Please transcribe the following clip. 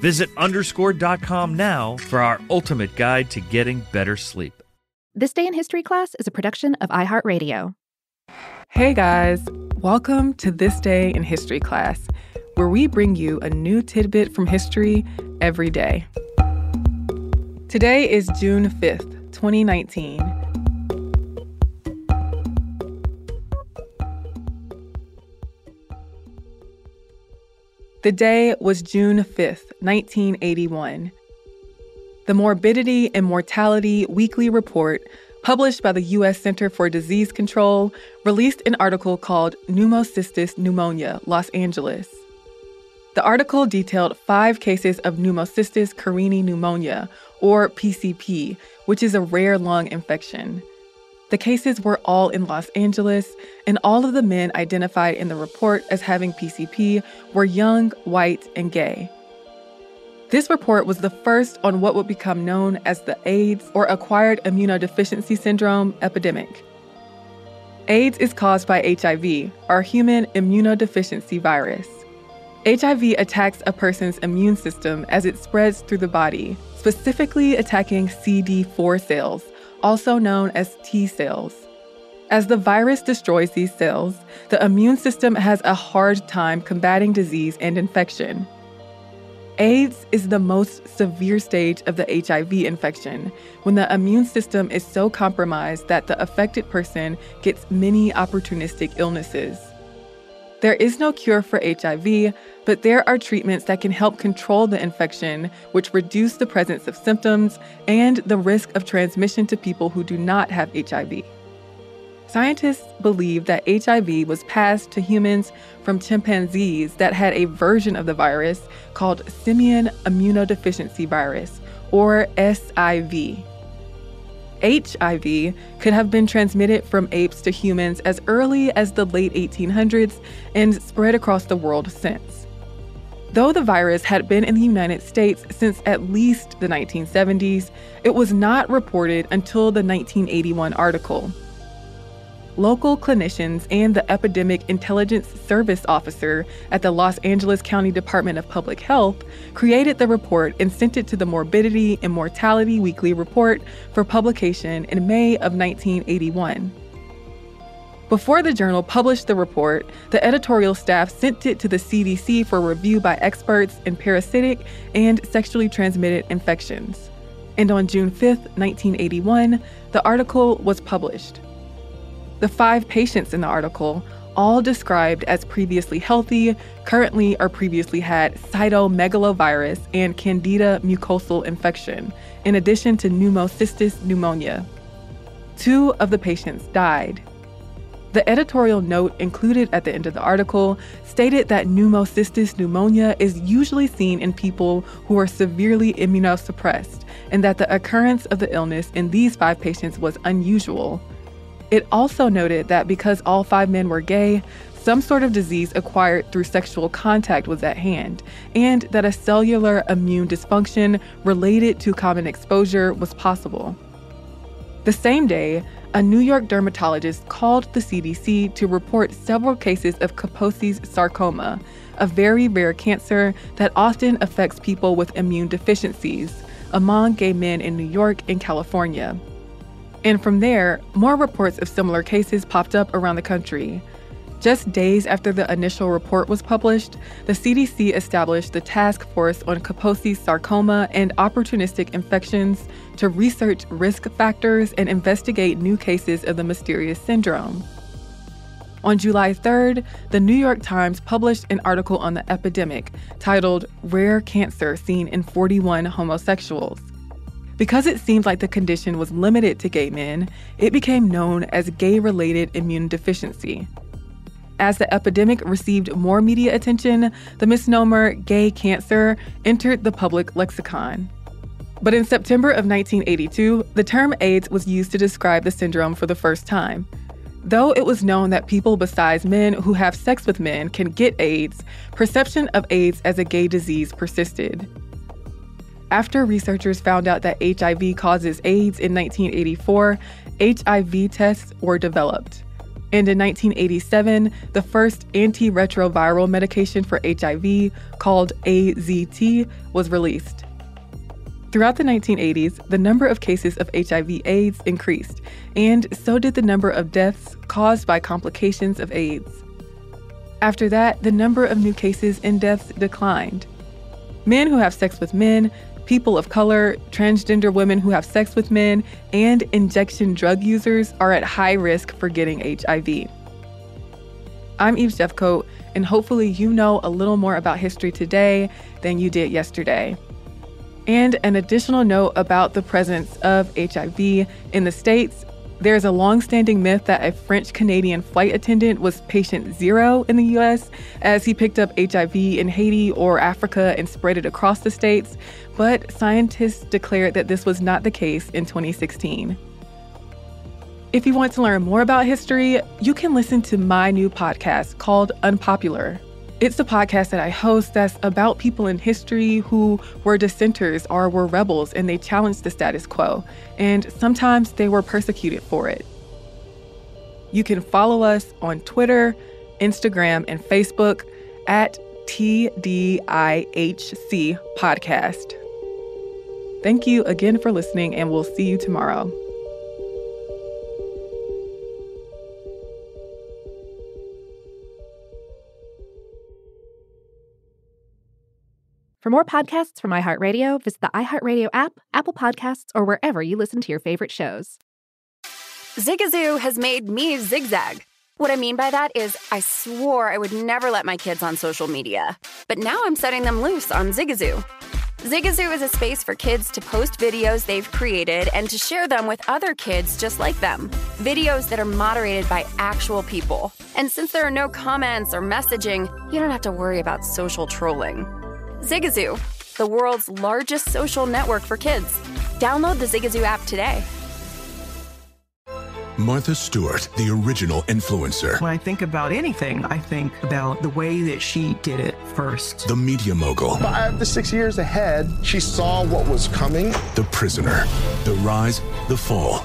Visit underscore.com now for our ultimate guide to getting better sleep. This Day in History class is a production of iHeartRadio. Hey guys, welcome to This Day in History class, where we bring you a new tidbit from history every day. Today is June 5th, 2019. The day was June 5th, 1981. The Morbidity and Mortality Weekly Report, published by the U.S. Center for Disease Control, released an article called Pneumocystis pneumonia, Los Angeles. The article detailed five cases of pneumocystis carinii pneumonia, or PCP, which is a rare lung infection. The cases were all in Los Angeles, and all of the men identified in the report as having PCP were young, white, and gay. This report was the first on what would become known as the AIDS or Acquired Immunodeficiency Syndrome epidemic. AIDS is caused by HIV, or human immunodeficiency virus. HIV attacks a person's immune system as it spreads through the body, specifically attacking CD4 cells, also known as T cells. As the virus destroys these cells, the immune system has a hard time combating disease and infection. AIDS is the most severe stage of the HIV infection when the immune system is so compromised that the affected person gets many opportunistic illnesses. There is no cure for HIV, but there are treatments that can help control the infection, which reduce the presence of symptoms and the risk of transmission to people who do not have HIV. Scientists believe that HIV was passed to humans from chimpanzees that had a version of the virus called simian immunodeficiency virus, or SIV. HIV could have been transmitted from apes to humans as early as the late 1800s and spread across the world since. Though the virus had been in the United States since at least the 1970s, it was not reported until the 1981 article local clinicians and the Epidemic Intelligence Service Officer at the Los Angeles County Department of Public Health created the report and sent it to the Morbidity and Mortality Weekly Report for publication in May of 1981. Before the journal published the report, the editorial staff sent it to the CDC for review by experts in parasitic and sexually transmitted infections. And on June 5, 1981, the article was published. The five patients in the article, all described as previously healthy, currently or previously had cytomegalovirus and candida mucosal infection, in addition to pneumocystis pneumonia. Two of the patients died. The editorial note included at the end of the article stated that pneumocystis pneumonia is usually seen in people who are severely immunosuppressed and that the occurrence of the illness in these five patients was unusual. It also noted that because all five men were gay, some sort of disease acquired through sexual contact was at hand, and that a cellular immune dysfunction related to common exposure was possible. The same day, a New York dermatologist called the CDC to report several cases of Kaposi's sarcoma, a very rare cancer that often affects people with immune deficiencies, among gay men in New York and California. And from there, more reports of similar cases popped up around the country. Just days after the initial report was published, the CDC established the Task Force on Kaposi's sarcoma and opportunistic infections to research risk factors and investigate new cases of the mysterious syndrome. On July 3rd, the New York Times published an article on the epidemic titled Rare Cancer Seen in 41 Homosexuals. Because it seemed like the condition was limited to gay men, it became known as gay related immune deficiency. As the epidemic received more media attention, the misnomer gay cancer entered the public lexicon. But in September of 1982, the term AIDS was used to describe the syndrome for the first time. Though it was known that people besides men who have sex with men can get AIDS, perception of AIDS as a gay disease persisted. After researchers found out that HIV causes AIDS in 1984, HIV tests were developed. And in 1987, the first antiretroviral medication for HIV, called AZT, was released. Throughout the 1980s, the number of cases of HIV AIDS increased, and so did the number of deaths caused by complications of AIDS. After that, the number of new cases and deaths declined. Men who have sex with men, people of color, transgender women who have sex with men, and injection drug users are at high risk for getting HIV. I'm Eve Jeffcoat, and hopefully, you know a little more about history today than you did yesterday. And an additional note about the presence of HIV in the States there's a long-standing myth that a French Canadian flight attendant was patient zero in the US as he picked up HIV in Haiti or Africa and spread it across the states, but scientists declared that this was not the case in 2016. If you want to learn more about history, you can listen to my new podcast called Unpopular. It's a podcast that I host that's about people in history who were dissenters or were rebels and they challenged the status quo, and sometimes they were persecuted for it. You can follow us on Twitter, Instagram, and Facebook at TDIHC Podcast. Thank you again for listening, and we'll see you tomorrow. For more podcasts from iHeartRadio, visit the iHeartRadio app, Apple Podcasts, or wherever you listen to your favorite shows. Zigazoo has made me zigzag. What I mean by that is, I swore I would never let my kids on social media, but now I'm setting them loose on Zigazoo. Zigazoo is a space for kids to post videos they've created and to share them with other kids just like them. Videos that are moderated by actual people. And since there are no comments or messaging, you don't have to worry about social trolling. Zigazoo, the world's largest social network for kids. Download the Zigazoo app today. Martha Stewart, the original influencer. When I think about anything, I think about the way that she did it first. The media mogul. Five to six years ahead, she saw what was coming. The prisoner. The rise, the fall